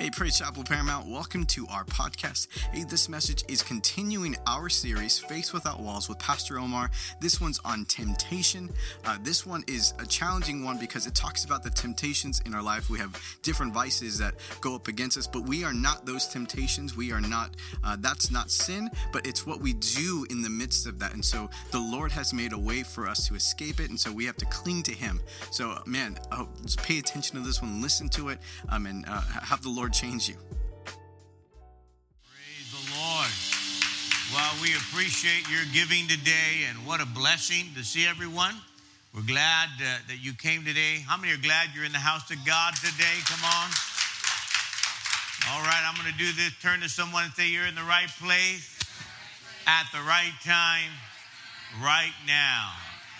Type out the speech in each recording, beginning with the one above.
Hey, Praise Chapel Paramount, welcome to our podcast. Hey, this message is continuing our series, Faith Without Walls, with Pastor Omar. This one's on temptation. Uh, this one is a challenging one because it talks about the temptations in our life. We have different vices that go up against us, but we are not those temptations. We are not, uh, that's not sin, but it's what we do in the midst of that. And so the Lord has made a way for us to escape it, and so we have to cling to Him. So, man, pay attention to this one, listen to it, um, and uh, have the Lord Lord change you. Praise the Lord. Well, we appreciate your giving today, and what a blessing to see everyone. We're glad uh, that you came today. How many are glad you're in the house of God today? Come on. All right, I'm going to do this. Turn to someone and say, You're in the right place at the right time, right now.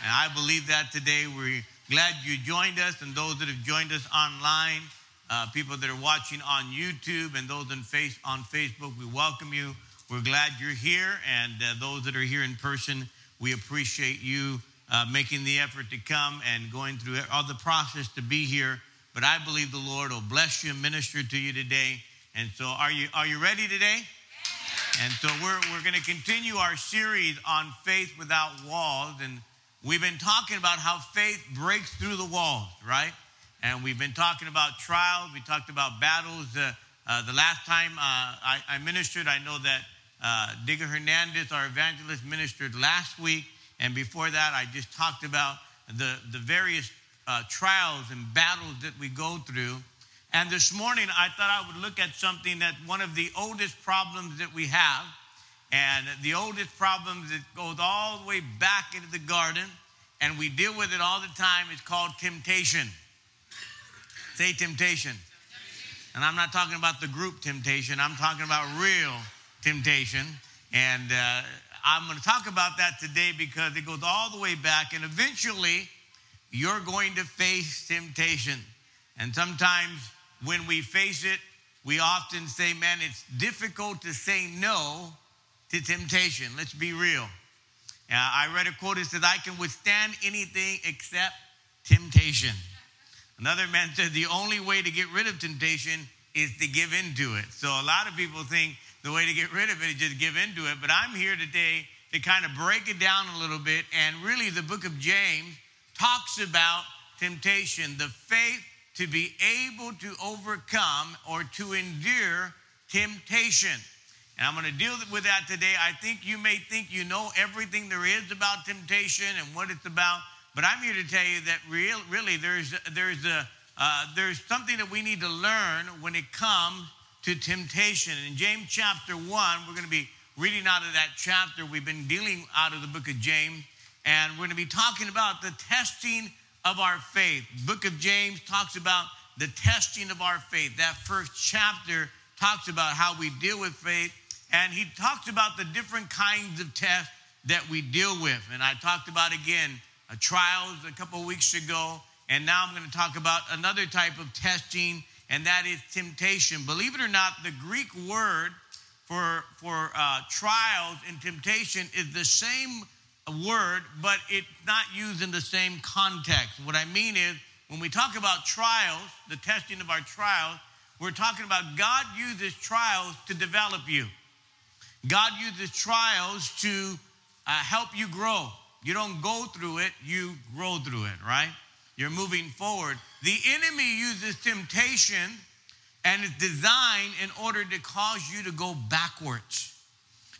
And I believe that today. We're glad you joined us, and those that have joined us online uh, people that are watching on YouTube and those in face, on Facebook, we welcome you. We're glad you're here. And uh, those that are here in person, we appreciate you uh, making the effort to come and going through all the process to be here. But I believe the Lord will bless you and minister to you today. And so, are you, are you ready today? And so, we're, we're going to continue our series on faith without walls. And we've been talking about how faith breaks through the walls, right? And we've been talking about trials, we talked about battles. Uh, uh, the last time uh, I, I, ministered, I know that uh, Digger Hernandez, our evangelist, ministered last week. And before that, I just talked about the, the various uh, trials and battles that we go through. And this morning, I thought I would look at something that one of the oldest problems that we have, and the oldest problems that goes all the way back into the garden, and we deal with it all the time, is called temptation. Say temptation. And I'm not talking about the group temptation, I'm talking about real temptation. And uh, I'm going to talk about that today because it goes all the way back. And eventually, you're going to face temptation. And sometimes when we face it, we often say, man, it's difficult to say no to temptation. Let's be real. Uh, I read a quote that says, I can withstand anything except temptation. Another man said the only way to get rid of temptation is to give into it. So a lot of people think the way to get rid of it is just give into it. But I'm here today to kind of break it down a little bit. And really, the book of James talks about temptation, the faith to be able to overcome or to endure temptation. And I'm going to deal with that today. I think you may think you know everything there is about temptation and what it's about. But I'm here to tell you that real, really there's, there's, a, uh, there's something that we need to learn when it comes to temptation. In James chapter 1, we're going to be reading out of that chapter. We've been dealing out of the book of James, and we're going to be talking about the testing of our faith. Book of James talks about the testing of our faith. That first chapter talks about how we deal with faith, and he talks about the different kinds of tests that we deal with. And I talked about again trials a couple weeks ago, and now I'm going to talk about another type of testing, and that is temptation. Believe it or not, the Greek word for, for uh, trials and temptation is the same word, but it's not used in the same context. What I mean is, when we talk about trials, the testing of our trials, we're talking about God uses trials to develop you. God uses trials to uh, help you grow. You don't go through it, you grow through it, right? You're moving forward. The enemy uses temptation and it's designed in order to cause you to go backwards,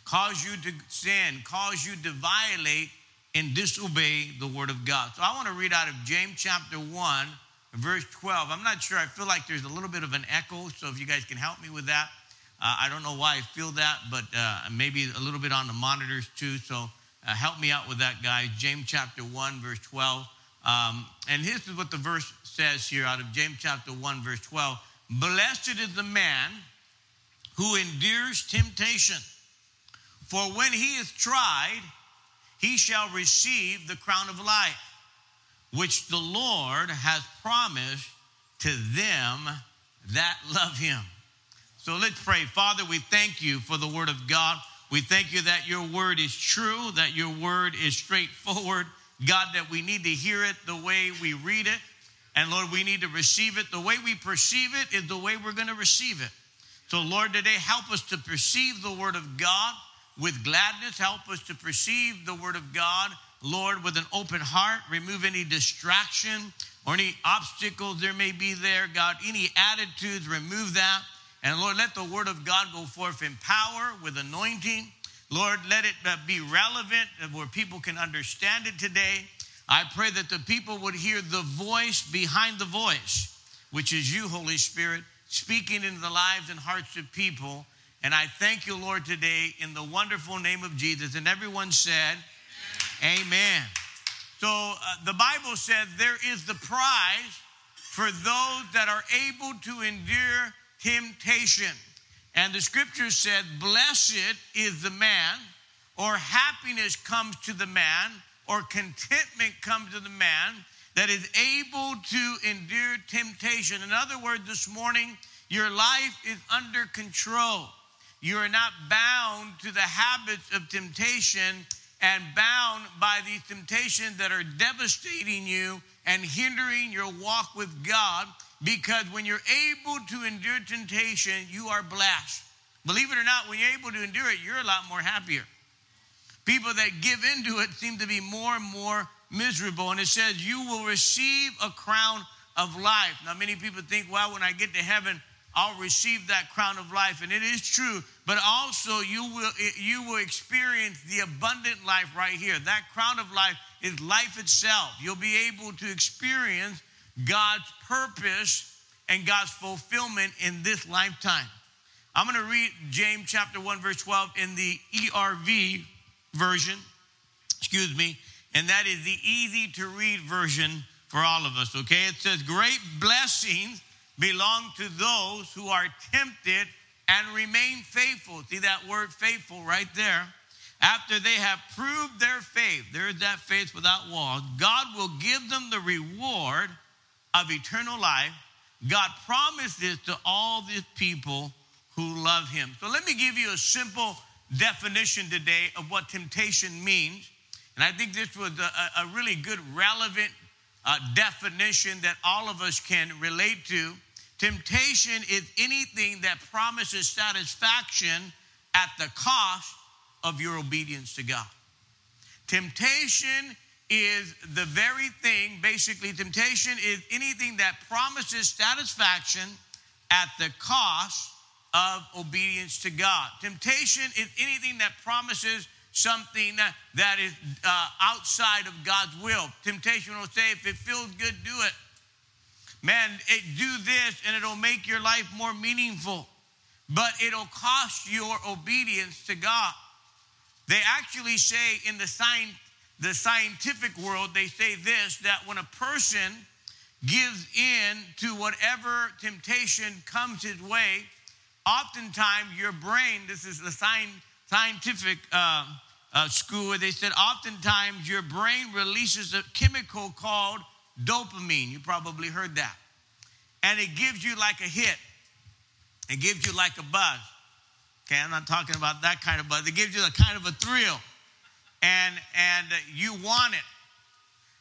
cause you to sin, cause you to violate and disobey the word of God. So I want to read out of James chapter 1, verse 12. I'm not sure. I feel like there's a little bit of an echo, so if you guys can help me with that. Uh, I don't know why I feel that, but uh, maybe a little bit on the monitors too. So uh, help me out with that, guys. James chapter 1, verse 12. Um, and this is what the verse says here out of James chapter 1, verse 12. Blessed is the man who endures temptation, for when he is tried, he shall receive the crown of life, which the Lord has promised to them that love him. So let's pray. Father, we thank you for the word of God. We thank you that your word is true, that your word is straightforward. God, that we need to hear it the way we read it. And Lord, we need to receive it. The way we perceive it is the way we're going to receive it. So, Lord, today help us to perceive the word of God with gladness. Help us to perceive the word of God, Lord, with an open heart. Remove any distraction or any obstacles there may be there, God. Any attitudes, remove that. And Lord, let the word of God go forth in power with anointing. Lord, let it uh, be relevant where people can understand it today. I pray that the people would hear the voice behind the voice, which is you, Holy Spirit, speaking into the lives and hearts of people. And I thank you, Lord, today in the wonderful name of Jesus. And everyone said, Amen. Amen. So uh, the Bible said there is the prize for those that are able to endure temptation. And the scripture said, Blessed is the man, or happiness comes to the man, or contentment comes to the man that is able to endure temptation. In other words, this morning, your life is under control. You are not bound to the habits of temptation and bound by these temptations that are devastating you and hindering your walk with God because when you're able to endure temptation, you are blessed. Believe it or not, when you're able to endure it, you're a lot more happier. People that give into it seem to be more and more miserable. And it says, You will receive a crown of life. Now, many people think, well, when I get to heaven, I'll receive that crown of life. And it is true, but also you will you will experience the abundant life right here. That crown of life is life itself. You'll be able to experience God's purpose and God's fulfillment in this lifetime. I'm going to read James chapter 1 verse 12 in the ERV version. Excuse me, and that is the easy to read version for all of us, okay? It says great blessings belong to those who are tempted and remain faithful. See that word faithful right there? After they have proved their faith, there is that faith without walls, God will give them the reward of eternal life. God promised this to all these people who love Him. So let me give you a simple definition today of what temptation means. And I think this was a, a really good, relevant uh, definition that all of us can relate to. Temptation is anything that promises satisfaction at the cost of your obedience to God. Temptation is the very thing, basically, temptation is anything that promises satisfaction at the cost of obedience to God. Temptation is anything that promises something that, is uh, outside of God's will. Temptation will say, if it feels good, do it. Man, it, do this and it'll make your life more meaningful, but it'll cost your obedience to God. They actually say in the, sci- the scientific world, they say this that when a person gives in to whatever temptation comes his way, oftentimes your brain, this is the scientific uh, uh, school, they said oftentimes your brain releases a chemical called dopamine. You probably heard that. And it gives you like a hit, it gives you like a buzz. Okay, I'm not talking about that kind of buzz. It gives you a kind of a thrill, and and you want it,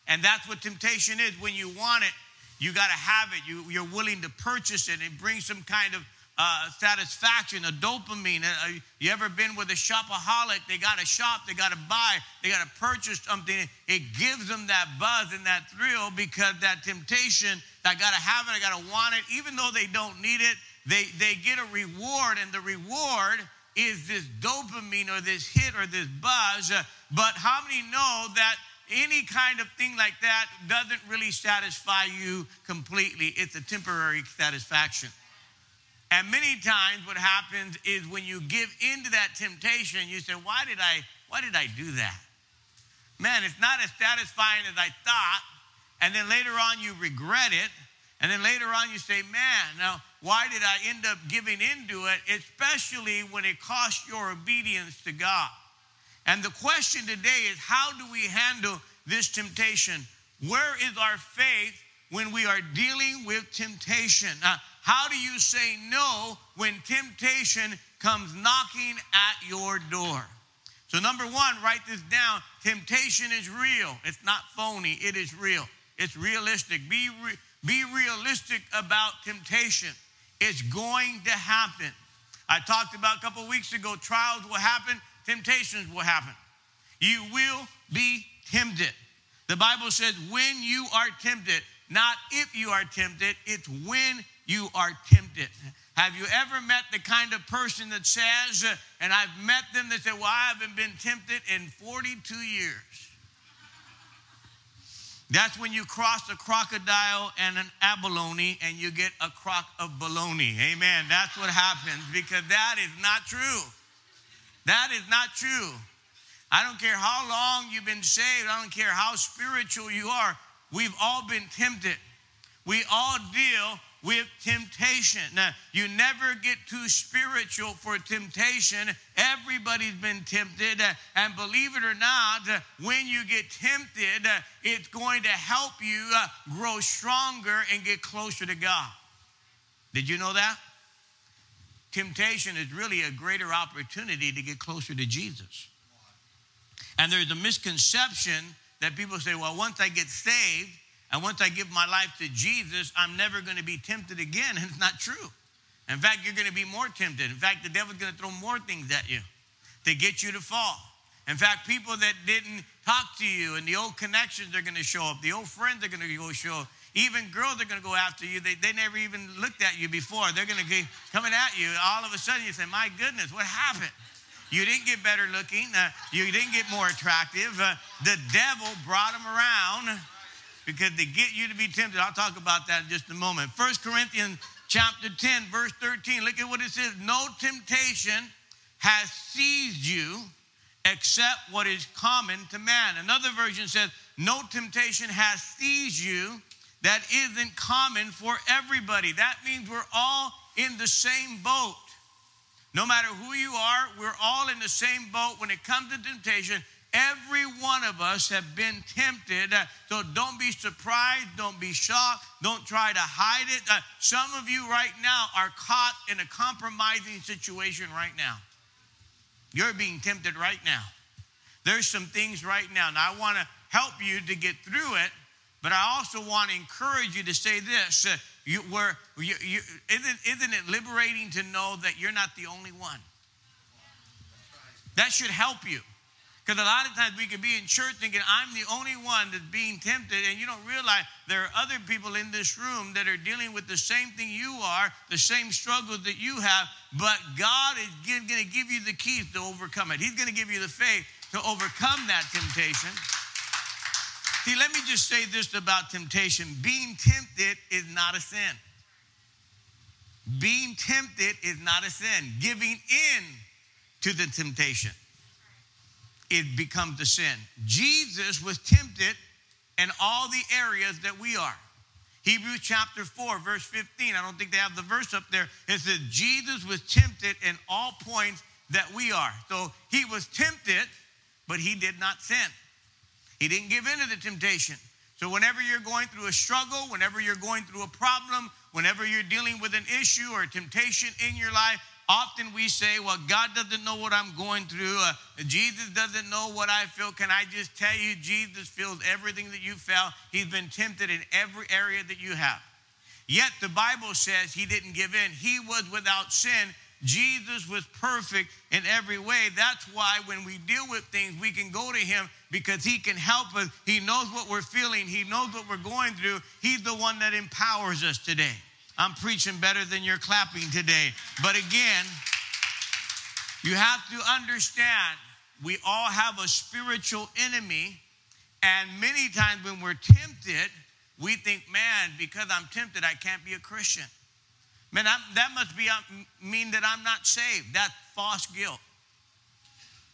and that's what temptation is. When you want it, you got to have it. You, you're willing to purchase it. It brings some kind of uh, satisfaction, a dopamine. Uh, you ever been with a shopaholic? They got to shop, they got to buy, they got to purchase something. It gives them that buzz and that thrill because that temptation, I got to have it, I got to want it, even though they don't need it, they, they get a reward, and the reward is this dopamine or this hit or this buzz. But how many know that any kind of thing like that doesn't really satisfy you completely? It's a temporary satisfaction. And many times what happens is when you give into that temptation, you say, why did I, why did I do that? Man, it's not as satisfying as I thought. And then later on you regret it. And then later on you say, man, now why did I end up giving into it? Especially when it costs your obedience to God. And the question today is how do we handle this temptation? Where is our faith when we are dealing with temptation? Now, how do you say no when temptation comes knocking at your door? So, number one, write this down. Temptation is real. It's not phony, it is real. It's realistic. Be, re- be realistic about temptation. It's going to happen. I talked about a couple weeks ago trials will happen, temptations will happen. You will be tempted. The Bible says, when you are tempted, not if you are tempted, it's when you are tempted. Have you ever met the kind of person that says, and I've met them that say, Well, I haven't been tempted in 42 years? That's when you cross a crocodile and an abalone and you get a crock of baloney. Amen. That's what happens because that is not true. That is not true. I don't care how long you've been saved, I don't care how spiritual you are, we've all been tempted. We all deal with temptation. Now, you never get too spiritual for temptation. Everybody's been tempted. Uh, and believe it or not, uh, when you get tempted, uh, it's going to help you uh, grow stronger and get closer to God. Did you know that? Temptation is really a greater opportunity to get closer to Jesus. And there's a misconception that people say, well, once I get saved and once I give my life to Jesus, I'm never going to be tempted again. And it's not true. In fact, you're going to be more tempted. In fact, the devil's going to throw more things at you to get you to fall. In fact, people that didn't talk to you and the old connections are going to show up, the old friends are going to go show up. Even girls are going to go after you. They, they never even looked at you before. They're going to be coming at you. All of a sudden, you say, My goodness, what happened? You didn't get better looking. Uh, you didn't get more attractive. Uh, the devil brought them around because they get you to be tempted. I'll talk about that in just a moment. First Corinthians chapter 10, verse 13. Look at what it says. No temptation has seized you except what is common to man. Another version says, No temptation has seized you that isn't common for everybody. That means we're all in the same boat. No matter who you are, we're all in the same boat when it comes to temptation. Every one of us have been tempted. Uh, so don't be surprised. Don't be shocked. Don't try to hide it. Uh, some of you right now are caught in a compromising situation right now. You're being tempted right now. There's some things right now. Now, I want to help you to get through it, but I also want to encourage you to say this. Uh, you, were, you, you, isn't, isn't it liberating to know that you're not the only one? That should help you. Because a lot of times we could be in church thinking, I'm the only one that's being tempted, and you don't realize there are other people in this room that are dealing with the same thing you are, the same struggles that you have, but God is going to give you the keys to overcome it. He's going to give you the faith to overcome that temptation. See, let me just say this about temptation being tempted is not a sin. Being tempted is not a sin. Giving in to the temptation, it becomes a sin. Jesus was tempted in all the areas that we are. Hebrews chapter 4, verse 15. I don't think they have the verse up there. It says, Jesus was tempted in all points that we are. So he was tempted, but he did not sin. He didn't give in to the temptation. So, whenever you're going through a struggle, whenever you're going through a problem, whenever you're dealing with an issue or a temptation in your life, often we say, Well, God doesn't know what I'm going through. Uh, Jesus doesn't know what I feel. Can I just tell you, Jesus feels everything that you felt? He's been tempted in every area that you have. Yet the Bible says he didn't give in. He was without sin Jesus was perfect in every way. That's why when we deal with things, we can go to him because he can help us. He knows what we're feeling, he knows what we're going through. He's the one that empowers us today. I'm preaching better than you're clapping today. But again, you have to understand we all have a spiritual enemy. And many times when we're tempted, we think, man, because I'm tempted, I can't be a Christian. Man, I'm, that must be uh, mean that I'm not saved. That's false guilt.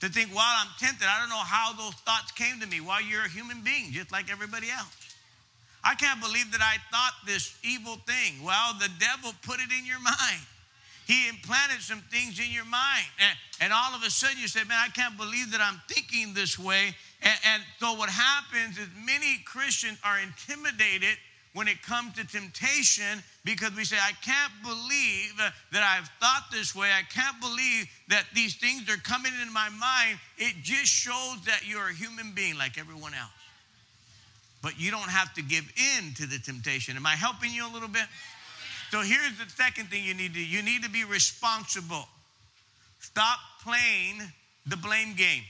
To think, while I'm tempted, I don't know how those thoughts came to me. While you're a human being, just like everybody else. I can't believe that I thought this evil thing. Well, the devil put it in your mind. He implanted some things in your mind. And, and all of a sudden you say, Man, I can't believe that I'm thinking this way. And, and so what happens is many Christians are intimidated when it comes to temptation because we say, I can't believe that I've thought this way. I can't believe that these things are coming into my mind. It just shows that you're a human being like everyone else. But you don't have to give in to the temptation. Am I helping you a little bit? So here's the second thing you need to do you need to be responsible. Stop playing the blame game.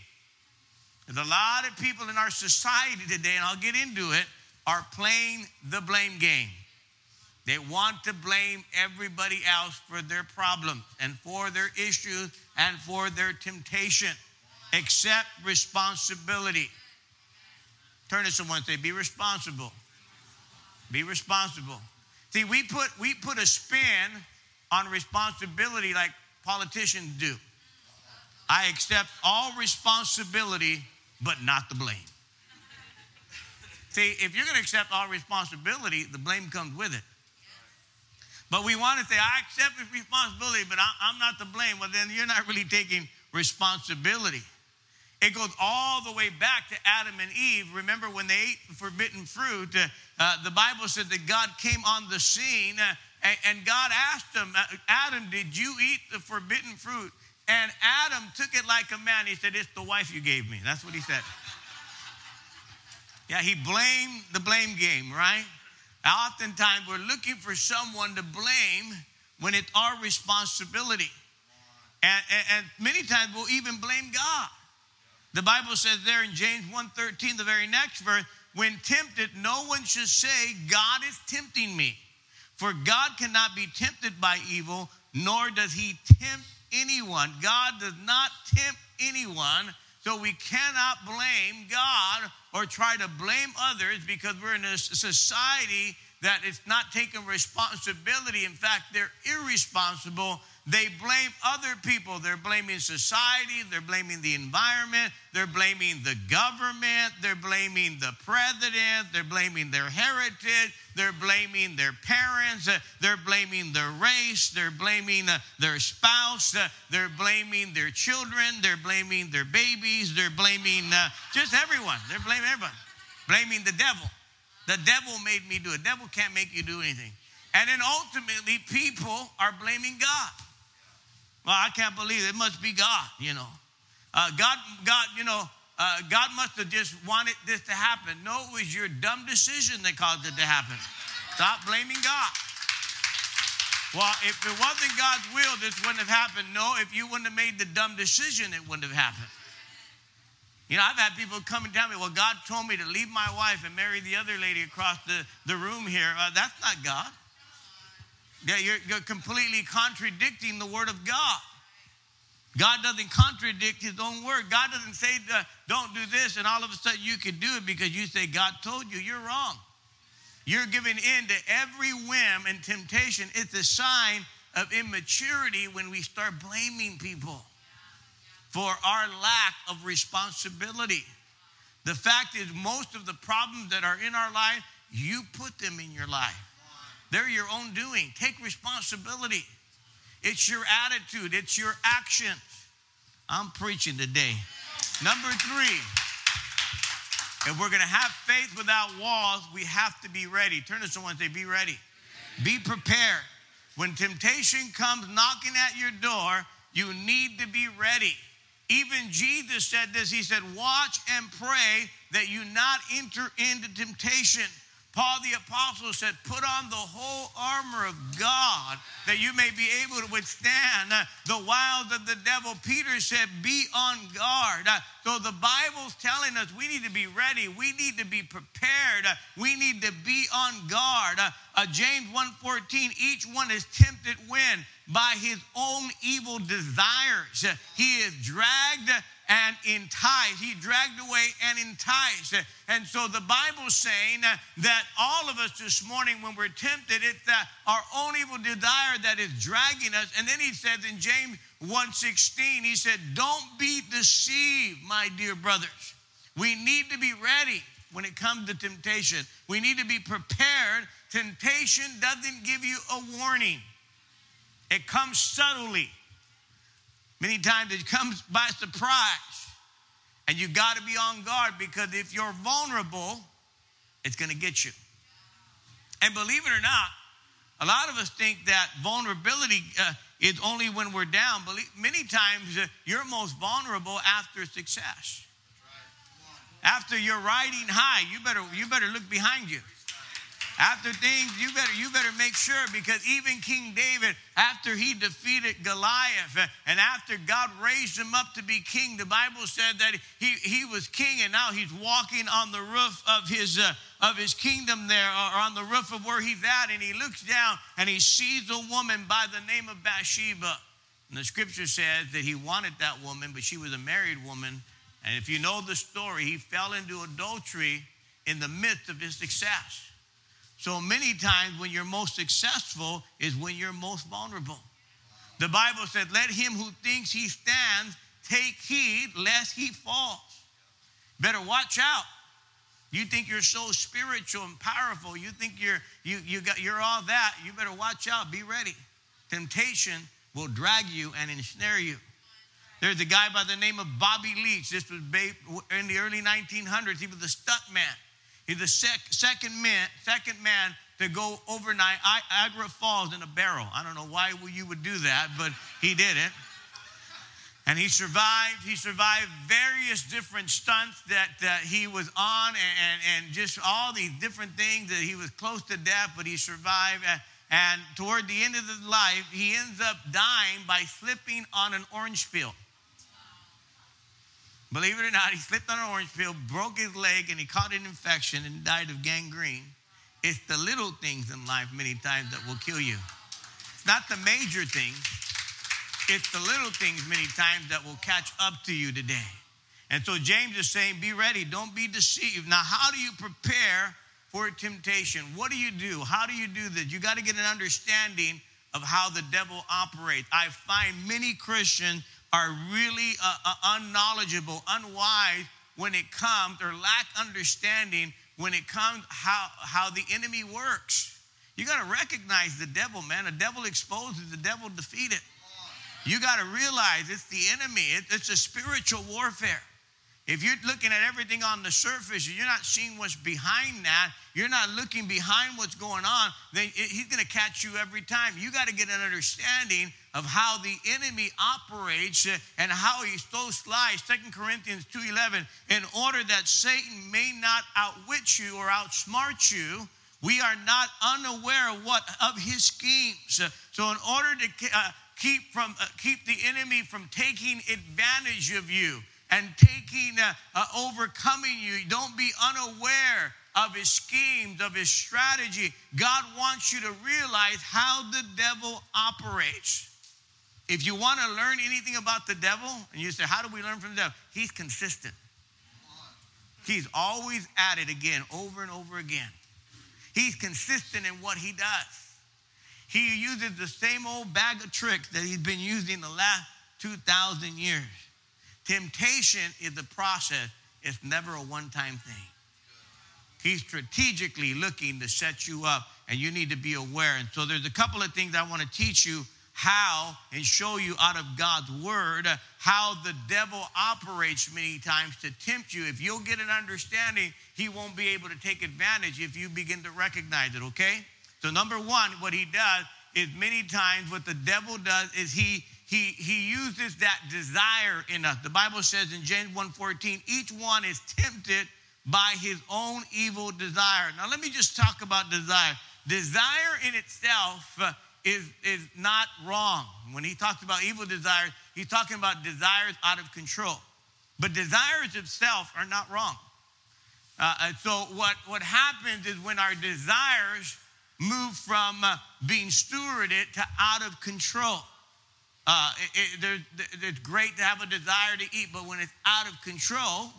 There's a lot of people in our society today, and I'll get into it, are playing the blame game. They want to blame everybody else for their problems and for their issues and for their temptation. Accept responsibility. Turn to someone and say, Be responsible. Be responsible. See, we put, we put a spin on responsibility like politicians do. I accept all responsibility, but not the blame. See, if you're going to accept all responsibility, the blame comes with it. But we want to say, I accept responsibility, but I'm not to blame. Well, then you're not really taking responsibility. It goes all the way back to Adam and Eve. Remember when they ate the forbidden fruit, uh, uh, the Bible said that God came on the scene uh, and, and, God asked him, uh, Adam, did you eat the forbidden fruit? And Adam took it like a man. He said, It's the wife you gave me. That's what he said. Yeah, he blamed the blame game, right? Oftentimes we're looking for someone to blame when it's our responsibility. And, and, and many times we'll even blame God. The Bible says there in James 1:13, the very next verse, when tempted, no one should say, God is tempting me. For God cannot be tempted by evil, nor does he tempt anyone. God does not tempt anyone. So we cannot blame God or try to blame others because we're in a society that is not taking responsibility. In fact, they're irresponsible they blame other people. They're blaming society. They're blaming the environment. They're blaming the government. They're blaming the president. They're blaming their heritage. They're blaming their parents. They're blaming their race. They're blaming uh, their spouse. They're blaming their children. They're blaming their babies. They're blaming uh, just everyone. They're blaming everyone. Blaming the devil. The devil made me do it. The devil can't make you do anything. And then ultimately, people are blaming God. Well, I can't believe it. it must be God, you know. Uh, God, God, you know, uh, God must have just wanted this to happen. No, it was your dumb decision that caused it to happen. Stop blaming God. Well, if it wasn't God's will, this wouldn't have happened. No, if you wouldn't have made the dumb decision, it wouldn't have happened. You know, I've had people come and tell me, well, God told me to leave my wife and marry the other lady across the, the room here. Uh, that's not God. Yeah, you're, you're completely contradicting the word of God. God doesn't contradict his own word. God doesn't say, uh, don't do this, and all of a sudden you can do it because you say, God told you. You're wrong. You're giving in to every whim and temptation. It's a sign of immaturity when we start blaming people for our lack of responsibility. The fact is, most of the problems that are in our life, you put them in your life. They're your own doing. Take responsibility. It's your attitude, it's your actions. I'm preaching today. Number three, if we're going to have faith without walls, we have to be ready. Turn to someone and say, Be ready. Be prepared. When temptation comes knocking at your door, you need to be ready. Even Jesus said this He said, Watch and pray that you not enter into temptation. Paul the Apostle said, Put on the whole armor of God that you may be able to withstand the wiles of the devil. Peter said, Be on guard. So the Bible's telling us we need to be ready. We need to be prepared. We need to be on guard. Uh, James 1:14, each one is tempted when by his own evil desires he is dragged and enticed. He dragged away and enticed. And so the Bible's saying that all of us this morning, when we're tempted, it's our own evil desire that is dragging us. And then he says in James 1:16, he said, Don't be deceived, my dear brothers. We need to be ready when it comes to temptation. We need to be prepared. Temptation doesn't give you a warning. It comes subtly. Many times it comes by surprise. And you got to be on guard because if you're vulnerable, it's going to get you. And believe it or not, a lot of us think that vulnerability uh, is only when we're down. Believe, many times uh, you're most vulnerable after success. After you're riding high, you better you better look behind you. After things, you better you better make sure because even King David, after he defeated Goliath and after God raised him up to be king, the Bible said that he, he was king and now he's walking on the roof of his uh, of his kingdom there or on the roof of where he's at and he looks down and he sees a woman by the name of Bathsheba. And the scripture says that he wanted that woman, but she was a married woman. And if you know the story, he fell into adultery in the midst of his success. So many times when you're most successful is when you're most vulnerable. The Bible said, Let him who thinks he stands take heed lest he falls. Better watch out. You think you're so spiritual and powerful. You think you're you you got you're all that. You better watch out. Be ready. Temptation will drag you and ensnare you. There's a guy by the name of Bobby Leach. This was in the early 1900s. He was a stunt man. He's the sec- second man, second man to go overnight Niagara Falls in a barrel. I don't know why you would do that, but he did it. And he survived. He survived various different stunts that uh, he was on, and, and, and, just all these different things that he was close to death, but he survived. And, and toward the end of his life, he ends up dying by slipping on an orange peel. Believe it or not, he slipped on an orange peel, broke his leg, and he caught an infection and died of gangrene. It's the little things in life many times that will kill you. It's not the major things, it's the little things many times that will catch up to you today. And so James is saying, be ready, don't be deceived. Now, how do you prepare for temptation? What do you do? How do you do this? You got to get an understanding of how the devil operates. I find many Christians are really uh, uh, unknowledgeable, unwise when it comes, or lack understanding when it comes how, how the enemy works. You got to recognize the devil, man. The devil exposes, the devil defeated. You got to realize it's the enemy. It, it's a spiritual warfare. If you're looking at everything on the surface, and you're not seeing what's behind that, you're not looking behind what's going on, then he's going to catch you every time. You got to get an understanding of how the enemy operates and how he so slides. Second Corinthians 2.11, in order that Satan may not outwit you or outsmart you, we are not unaware of what of his schemes. So in order to uh, keep from uh, keep the enemy from taking advantage of you, and taking, uh, uh, overcoming you. Don't be unaware of his schemes, of his strategy. God wants you to realize how the devil operates. If you want to learn anything about the devil, and you say, How do we learn from the devil? He's consistent. He's always at it again, over and over again. He's consistent in what he does. He uses the same old bag of tricks that he's been using the last 2,000 years. Temptation is a process, it's never a one time thing. He's strategically looking to set you up, and you need to be aware. And so, there's a couple of things I want to teach you how and show you out of God's word how the devil operates many times to tempt you. If you'll get an understanding, he won't be able to take advantage if you begin to recognize it, okay? So, number one, what he does is many times what the devil does is he he, he uses that desire in us. The Bible says in James 1:14, each one is tempted by his own evil desire. Now let me just talk about desire. Desire in itself is, is not wrong. When he talks about evil desires, he's talking about desires out of control. But desires itself are not wrong. Uh, so what, what happens is when our desires move from uh, being stewarded to out of control. Uh, it, it, it's great to have a desire to eat, but when it's out of control,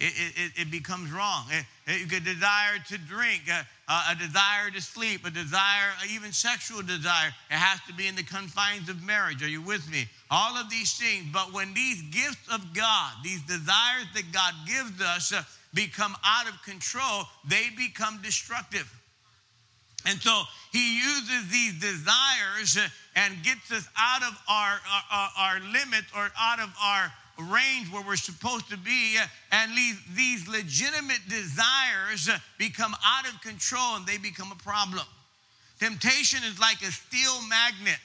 it, it, it becomes wrong. Eh, eh, it, a desire to drink, eh, a, a, desire to sleep, a desire, even sexual desire. It has to be in the confines of marriage. Are you with me? All of these things. But when these gifts of God, these desires that God gives us, uh, become out of control, they become destructive. And so he uses these desires and gets us out of our, our, our limit or out of our range where we're supposed to be, and these legitimate desires become out of control and they become a problem. Temptation is like a steel magnet,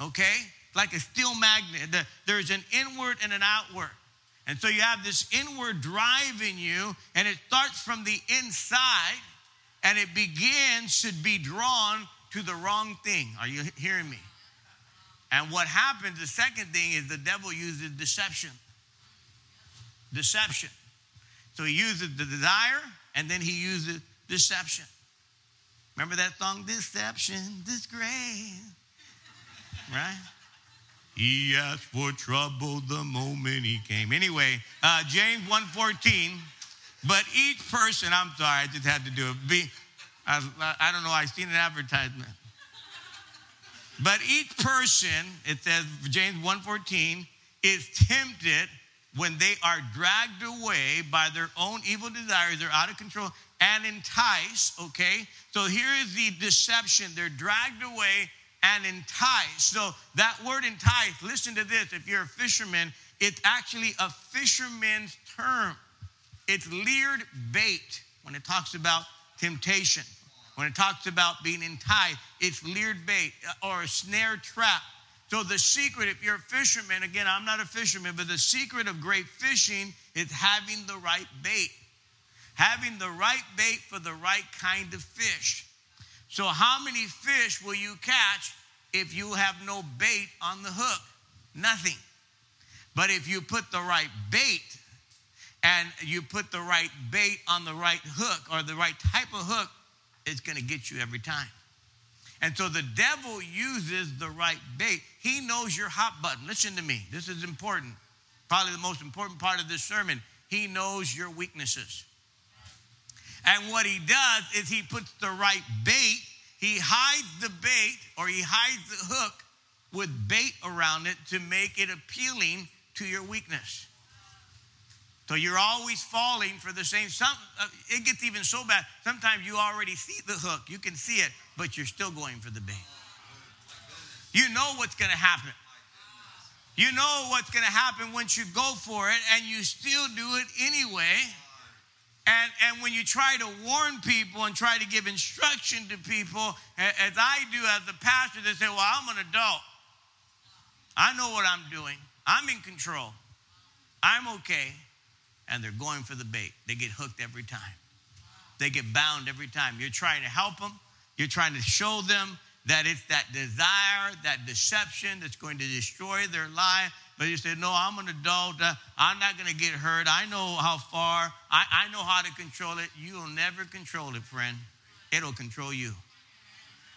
okay? Like a steel magnet. There's an inward and an outward. And so you have this inward drive in you, and it starts from the inside, and it begins to be drawn to the wrong thing. Are you hearing me? And what happens, the second thing is the devil uses deception. Deception. So he uses the desire and then he uses deception. Remember that song, Deception, Disgrace? Right? He asked for trouble the moment he came. Anyway, uh, James 1.14, but each person, I'm sorry, I just had to do it. Be, I, I don't know, I seen an advertisement. But each person, it says, James 1.14, is tempted when they are dragged away by their own evil desires, they're out of control, and enticed, okay? So here is the deception. They're dragged away and enticed. So that word entice, listen to this. If you're a fisherman, it's actually a fisherman's term. It's leered bait when it talks about temptation. When it talks about being enticed, it's leered bait uh, or a snare trap. So, the secret, if you're a fisherman, again, I'm not a fisherman, but the secret of great fishing is having the right bait. Having the right bait for the right kind of fish. So, how many fish will you catch if you have no bait on the hook? Nothing. But if you put the right bait and you put the right bait on the right hook or the right type of hook, it's going to get you every time. And so the devil uses the right bait. He knows your hot button. Listen to me. This is important. Probably the most important part of this sermon. He knows your weaknesses. And what he does is he puts the right bait, he hides the bait or he hides the hook with bait around it to make it appealing to your weakness. So you're always falling for the same. Some, uh, it gets even so bad. Sometimes you already see the hook, you can see it, but you're still going for the bait. You know what's going to happen. You know what's going to happen once you go for it, and you still do it anyway. And, and when you try to warn people and try to give instruction to people, as I do as a pastor, they say, Well, I'm an adult. I know what I'm doing. I'm in control. I'm okay. And they're going for the bait. They get hooked every time. They get bound every time. You're trying to help them, you're trying to show them that it's that desire, that deception that's going to destroy their life. But you say, No, I'm an adult. Uh, I'm not going to get hurt. I know how far. I, I know how to control it. You'll never control it, friend. It'll control you.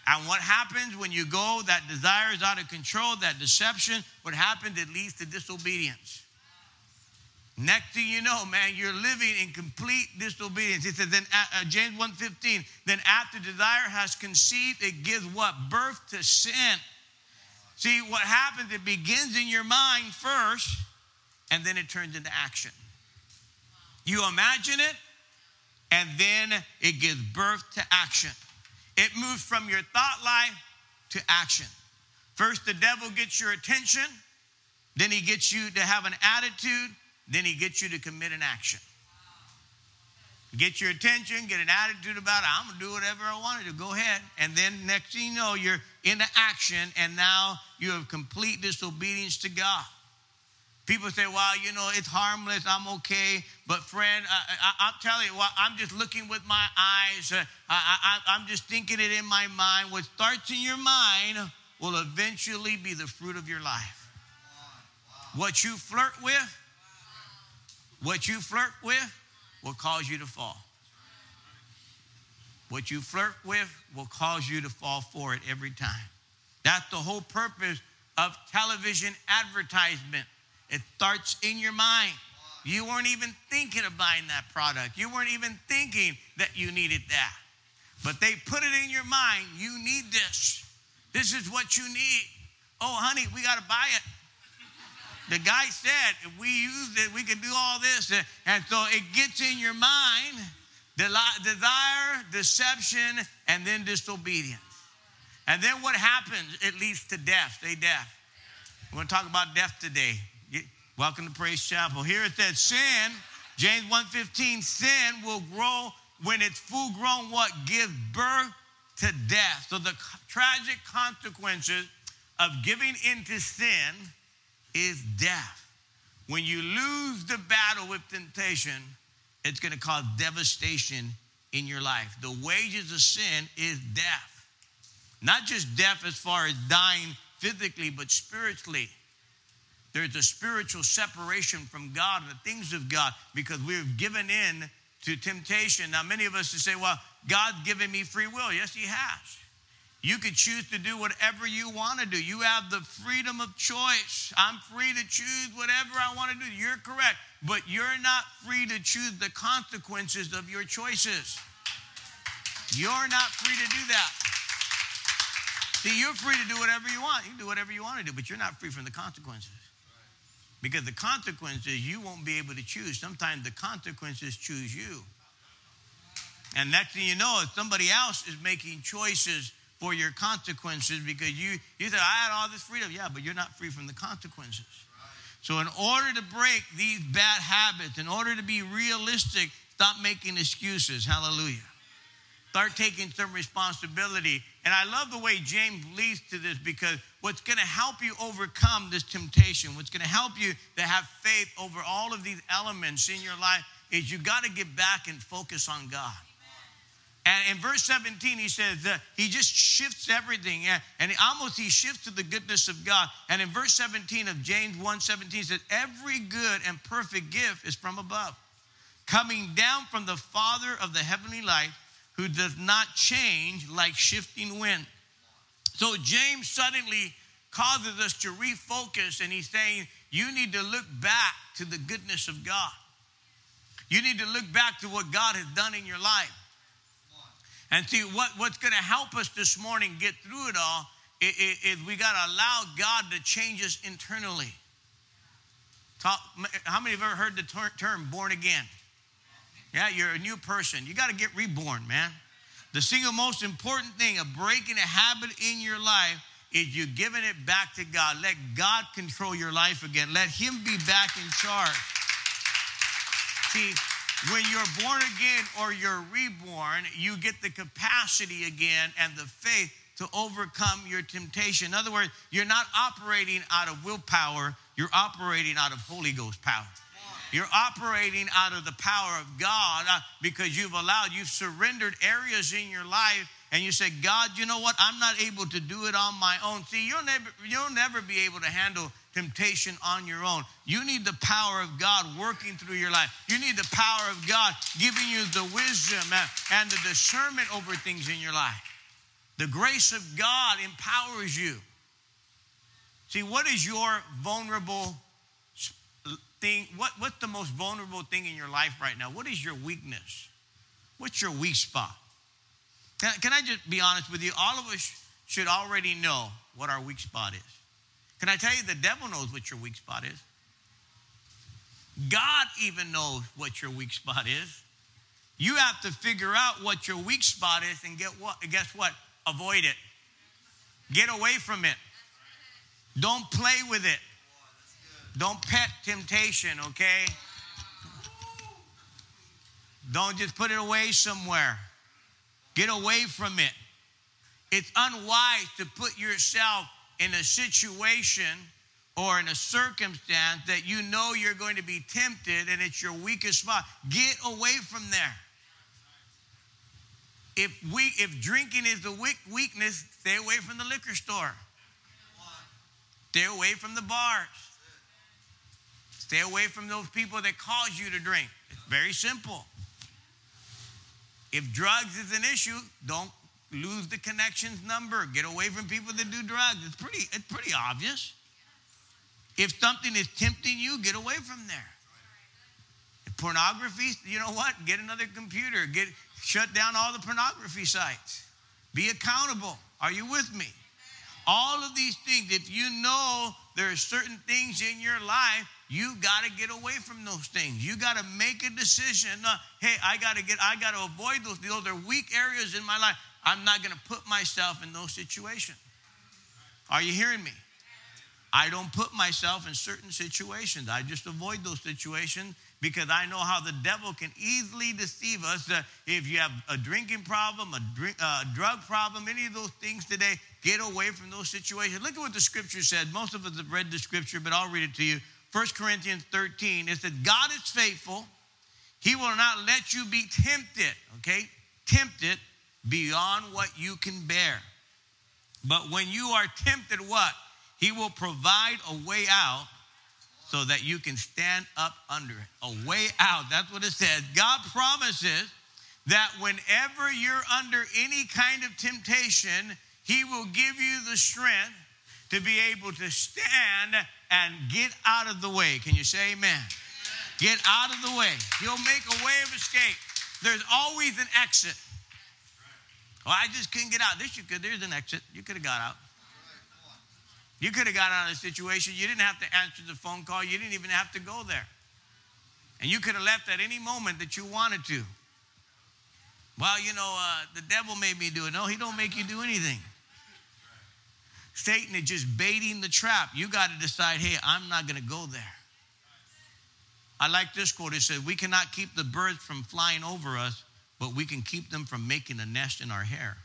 And what happens when you go, that desire is out of control, that deception, what happens, it leads to disobedience. Next thing you know, man, you're living in complete disobedience. It says, then uh, James 1.15, then after desire has conceived, it gives what? Birth to sin. See, what happens, it begins in your mind first, and then it turns into action. You imagine it, and then it gives birth to action. It moves from your thought life to action. First, the devil gets your attention, then he gets you to have an attitude, then he gets you to commit an action. Get your attention, get an attitude about it. I'm going to do whatever I want to do. Go ahead. And then next thing you know, you're into action, and now you have complete disobedience to God. People say, well, you know, it's harmless. I'm okay. But, friend, I, am telling you, I'm just looking with my eyes. Uh, I, am just thinking it in my mind. What starts in your mind will eventually be the fruit of your life. What you flirt with what you flirt with will cause you to fall. What you flirt with will cause you to fall for it every time. That's the whole purpose of television advertisement. It starts in your mind. You weren't even thinking of buying that product. You weren't even thinking that you needed that. But they put it in your mind. You need this. This is what you need. Oh, honey, we got to buy it. The guy said, if we use it, we can do all this. And so it gets in your mind desire, deception, and then disobedience. And then what happens? It leads to death. Stay deaf. We're going to talk about death today. Welcome to Praise Chapel. Here it says, sin, James 1.15, sin will grow when it's full grown, what? Gives birth to death. So the tragic consequences of giving into sin is death. when you lose the battle with temptation, it's going to cause devastation in your life. The wages of sin is death. Not just death as far as dying physically, but spiritually. There's a spiritual separation from God and the things of God because we've given in to temptation. Now, many of us say, well, God's given me free will. Yes, He has. You could choose to do whatever you want to do. You have the freedom of choice. I'm free to choose whatever I want to do. You're correct. But you're not free to choose the consequences of your choices. You're not free to do that. See, you're free to do whatever you want. You can do whatever you want to do, but you're not free from the consequences. Because the consequences you won't be able to choose. Sometimes the consequences choose you. And next thing you know, if somebody else is making choices for your consequences because you, you said, I had all this freedom. Yeah, but you're not free from the consequences. So, in order to break these bad habits, in order to be realistic, stop making excuses. Hallelujah. Start taking some responsibility. And I love the way James leads to this because what's going to help you overcome this temptation, what's going to help you to have faith over all of these elements in your life is you got to get back and focus on God. And in verse 17, he says that he just shifts everything. And almost he shifts to the goodness of God. And in verse 17 of James 1 17 says, Every good and perfect gift is from above, coming down from the Father of the heavenly light who does not change like shifting wind. So James suddenly causes us to refocus, and he's saying, You need to look back to the goodness of God. You need to look back to what God has done in your life. And see, what, what's going to help us this morning get through it all is, is we got to allow God to change us internally. Talk, how many have ever heard the ter- term born again? Yeah, you're a new person. You got to get reborn, man. The single most important thing of breaking a habit in your life is you giving it back to God. Let God control your life again. Let Him be back in charge. See, when you're born again or you're reborn, you get the capacity again and the faith to overcome your temptation. In other words, you're not operating out of willpower, you're operating out of Holy Ghost power. You're operating out of the power of God uh, because you've allowed, you've surrendered areas in your life and you say, God, you know what? I'm not able to do it on my own. See, you'll never, you'll never be able to handle temptation on your own. You need the power of God working through your life. You need the power of God giving you the wisdom and the discernment over things in your life. The grace of God empowers you. See, what is your vulnerable thing? What, what's the most vulnerable thing in your life right now? What is your weakness? What's your weak spot? Can, can I just be honest with you? All of us should already know what our weak spot is. Can I tell you, the devil knows what your weak spot is? God even knows what your weak spot is. You have to figure out what your weak spot is and get what guess what? Avoid it. Get away from it. Don't play with it. Don't pet temptation, okay? Don't just put it away somewhere. Get away from it. It's unwise to put yourself in a situation or in a circumstance that you know you're going to be tempted and it's your weakest spot. Get away from there. If we if drinking is the weakness, stay away from the liquor store. Stay away from the bars. Stay away from those people that cause you to drink. It's very simple. If drugs is an issue, don't lose the connections number. Get away from people that do drugs. It's pretty, it's pretty obvious. If something is tempting you, get away from there. If pornography, you know what? Get another computer. Get shut down all the pornography sites. Be accountable. Are you with me? All of these things, if you know there are certain things in your life you got to get away from those things. You got to make a decision. Uh, hey, I got to get, I got to avoid those. Those are weak areas in my life. I'm not going to put myself in those situations. Are you hearing me? I don't put myself in certain situations. I just avoid those situations because I know how the devil can easily deceive us. Uh, if you have a drinking problem, a drink, uh, drug problem, any of those things today, get away from those situations. Look at what the scripture said. Most of us have read the scripture, but I'll read it to you. 1 Corinthians 13, it said, God is faithful. He will not let you be tempted, okay? Tempted beyond what you can bear. But when you are tempted, what? He will provide a way out so that you can stand up under it. A way out. That's what it says. God promises that whenever you're under any kind of temptation, He will give you the strength to be able to stand and get out of the way. Can you say amen? Get out of the way. He'll make a way of escape. There's always an exit. Well, I just couldn't get out. This you could. There's an exit. You could have got out. You could have got out of the situation. You didn't have to answer the phone call. You didn't even have to go there. And you could have left at any moment that you wanted to. Well, you know, uh, the devil made me do it. No, he don't make you do anything. Satan is just baiting the trap. You got to decide, hey, I'm not going to go there. I like this quote. It says, We cannot keep the birds from flying over us, but we can keep them from making a nest in our hair.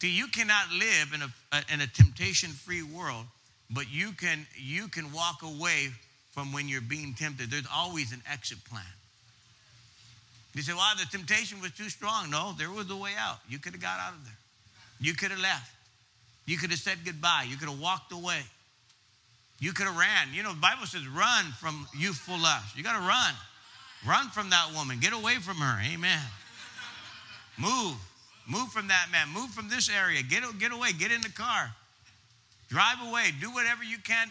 See, you cannot live in a, in a temptation free world, but you can, you can walk away from when you're being tempted. There's always an exit plan. You say, well, the temptation was too strong. No, there was a way out. You could have got out of there. You could have left. You could have said goodbye. You could have walked away. You could have ran. You know, the Bible says run from youthful lust. You got to run. Run from that woman. Get away from her. Amen. Move. Move from that man. Move from this area. Get, get away. Get in the car. Drive away. Do whatever you can,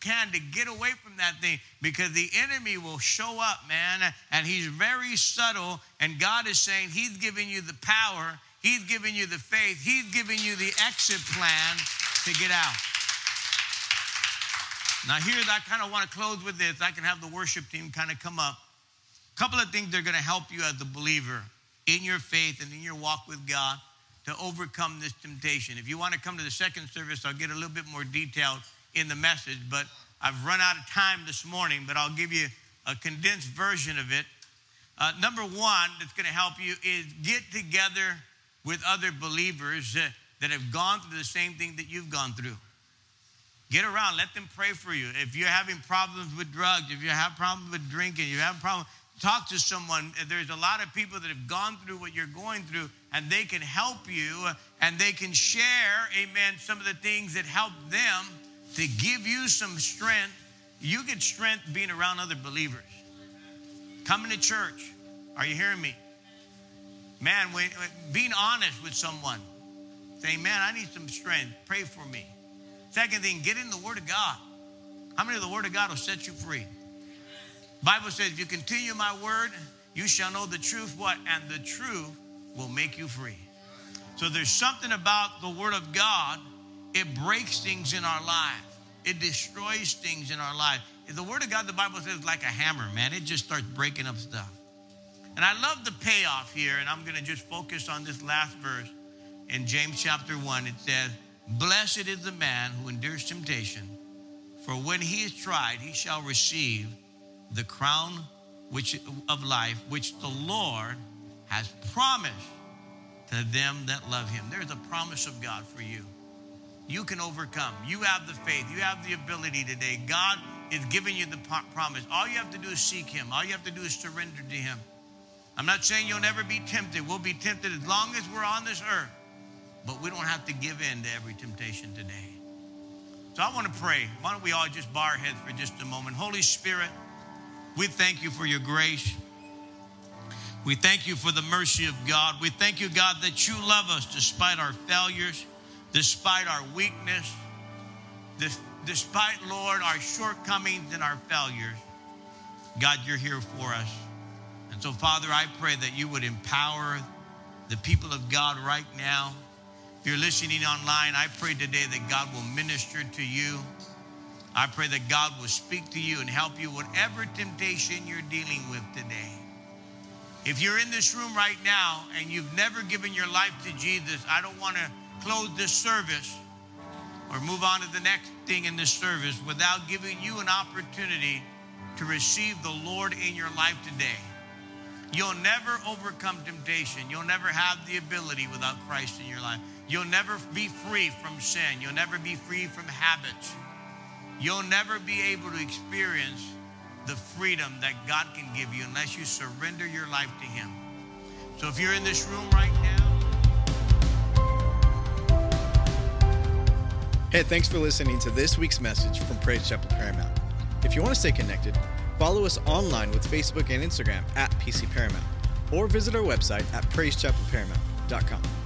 can to get away from that thing because the enemy will show up, man, and he's very subtle. And God is saying he's giving you the power He's giving you the faith, He's giving you the exit plan to get out. Now, here, I kind of want to close with this. I can have the worship team kind of come up. Couple of things that are going to help you as a believer in your faith and in your walk with God to overcome this temptation. If you want to come to the second service, I'll get a little bit more detailed in the message, but I've run out of time this morning, but I'll give you a condensed version of it. Uh, number one that's going to help you is get together with other believers uh, that have gone through the same thing that you've gone through. Get around, let them pray for you. If you're having problems with drugs, if you have problems with drinking, you have problems, talk to someone. There's a lot of people that have gone through what you're going through, and they can help you and they can share, amen, some of the things that help them to give you some strength. You get strength being around other believers. Coming to church. Are you hearing me? Man, when, being honest with someone, saying, Man, I need some strength. Pray for me. Second thing, get in the Word of God. How many of the Word of God will set you free? Bible says, if you continue my word, you shall know the truth, what? And the truth will make you free. So there's something about the Word of God, it breaks things in our life. It destroys things in our life. The Word of God, the Bible says, like a hammer, man. It just starts breaking up stuff. And I love the payoff here, and I'm going to just focus on this last verse in James chapter 1. It says, Blessed is the man who endures temptation, for when he is tried, he shall receive the crown which, of life which the Lord has promised to them that love him. There's a promise of God for you. You can overcome. You have the faith. You have the ability today. God is giving you the promise. All you have to do is seek him. All you have to do is surrender to him. I'm not saying you'll never be tempted. We'll be tempted as long as we're on this earth. But we don't have to give in to every temptation today. So I want to pray. Why don't we all just bow our heads for just a moment? Holy Spirit, we thank you for your grace. We thank you for the mercy of God. We thank you, God, that you love us despite our failures, despite our weakness, despite, Lord, our shortcomings and our failures. God, you're here for us. And so, Father, I pray that you would empower the people of God right now. If you're listening online, I pray today that God will minister to you. I pray that God will speak to you and help you whatever temptation you're dealing with today. If you're in this room right now and you've never given your life to Jesus, I don't want to close this service or move on to the next thing in this service without giving you an opportunity to receive the Lord in your life today. You'll never overcome temptation. You'll never have the ability without Christ in your life. You'll never be free from sin. You'll never be free from habits. You'll never be able to experience the freedom that God can give you unless you surrender your life to Him. So if you're in this room right now, Hey, thanks for listening to this week's message from Praise Chapel Paramount. If you want to stay connected, follow us online with Facebook and Instagram at PC Paramount, or visit our website at praisechapelparamount.com.